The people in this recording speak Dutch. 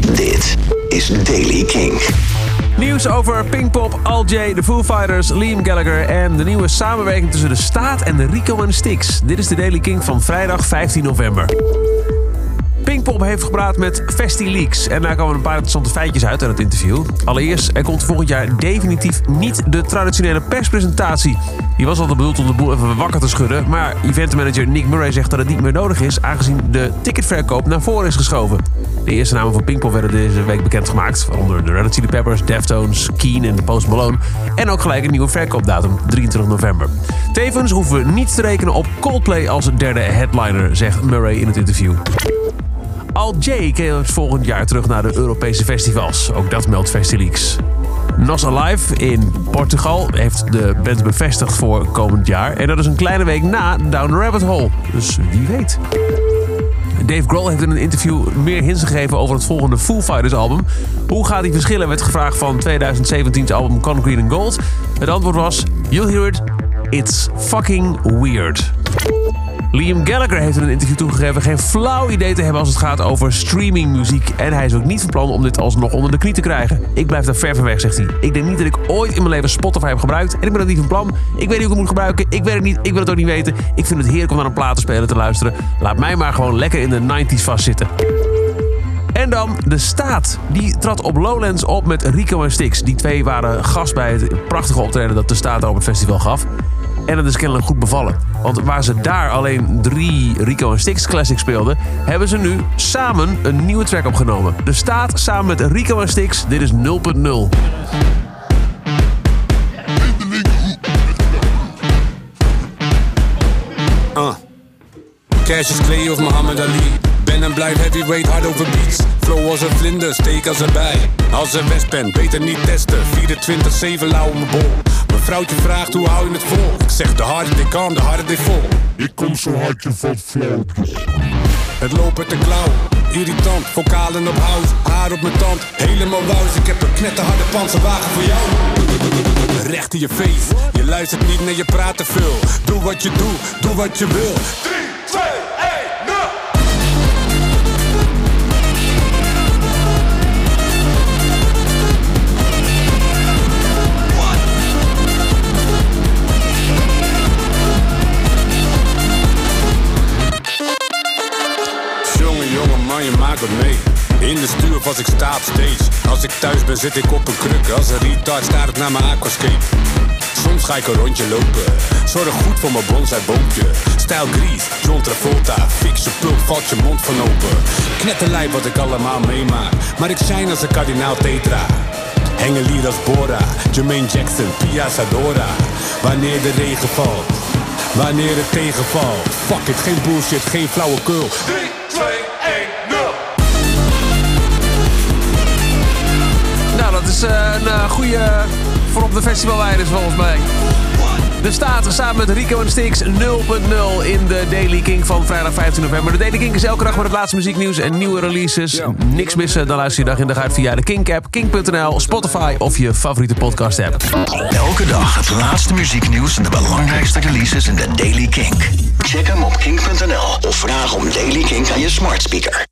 Dit is Daily King. Nieuws over Pinkpop, Al J, de Foo Fighters, Liam Gallagher en de nieuwe samenwerking tussen de staat en de Rico en Stix. Dit is de Daily King van vrijdag 15 november. Pinkpop heeft gepraat met FestiLeaks. En daar komen een paar interessante feitjes uit uit het interview. Allereerst, er komt volgend jaar definitief niet de traditionele perspresentatie. Die was altijd bedoeld om de boel even wakker te schudden. Maar eventmanager Nick Murray zegt dat het niet meer nodig is... aangezien de ticketverkoop naar voren is geschoven. De eerste namen van Pinkpop werden deze week bekendgemaakt. Waaronder de Red Chili Peppers, Deftones, Keen en Post Malone. En ook gelijk een nieuwe verkoopdatum, 23 november. Tevens hoeven we niet te rekenen op Coldplay als derde headliner, zegt Murray in het interview. Al J keert volgend jaar terug naar de Europese festivals. Ook dat meldt FestiLeaks. Nos Alive in Portugal heeft de band bevestigd voor komend jaar. En dat is een kleine week na Down the Rabbit Hole. Dus wie weet. Dave Grohl heeft in een interview meer hints gegeven over het volgende Foo Fighters album. Hoe gaat die verschillen, werd gevraagd van 2017's album Concrete and Gold. Het antwoord was, you'll hear it, it's fucking weird. Liam Gallagher heeft in een interview toegegeven geen flauw idee te hebben als het gaat over streamingmuziek. En hij is ook niet van plan om dit alsnog onder de knie te krijgen. Ik blijf daar ver van weg, zegt hij. Ik denk niet dat ik ooit in mijn leven Spotify heb gebruikt. En ik ben dat niet van plan. Ik weet niet hoe ik het moet gebruiken. Ik weet het niet. Ik wil het ook niet weten. Ik vind het heerlijk om naar een platenspeler te luisteren. Laat mij maar gewoon lekker in de 90s vastzitten. En dan de staat. Die trad op Lowlands op met Rico en Stix. Die twee waren gast bij het prachtige optreden dat de staat op het festival gaf. En het is kennelijk goed bevallen. Want waar ze daar alleen drie Rico en Stix classics speelden, hebben ze nu samen een nieuwe track opgenomen. De staat samen met Rico en Stix. Dit is 0.0. Uh. Cassius Clay of Muhammad Ali. Ben en blijf heavyweight hard over beats. Flow als een vlinder, steek als erbij. Als een westpen, beter niet testen. 24-7 lauw mijn bol. Mijn vrouwtje vraagt hoe hou je het vol? Ik zeg de harder they kan, de harder they vol. Ik kom zo hard je valt flauw. Het lopen te klauw, irritant, vocalen op house, haar op mijn tand, helemaal wauws. Ik heb een knetterharde panzerwagen voor jou. Recht in je face, je luistert niet naar je praat te veel. Doe wat je doet, doe wat je wil. In de stuur als ik sta op stage. Als ik thuis ben, zit ik op een kruk. Als een retard staat het naar mijn aquascape. Soms ga ik een rondje lopen. Zorg goed voor mijn bonsai boompje. Stijl Gries, John Travolta. Je pulp, valt je mond van open. Knetterlijf wat ik allemaal meemaak. Maar ik shine als een kardinaal tetra. Hengelier als Bora. Jermaine Jackson, Pia Sadora. Wanneer de regen valt. Wanneer het tegenvalt. Fuck it, geen bullshit, geen flauwekul. 3, 2, is eh, een eh, goede voor op de festivalweiders volgens mij. De staat samen met Rico en Stix 0.0 in de Daily King van vrijdag 15 november. De Daily King is elke dag met het laatste muzieknieuws en nieuwe releases. Niks missen, dan luister je dag in dag uit via de Kink-app, kink.nl, Spotify of je favoriete podcast-app. Elke dag het laatste muzieknieuws en de belangrijkste releases in de Daily Kink. Check hem op kink.nl of vraag om Daily Kink aan je smart speaker.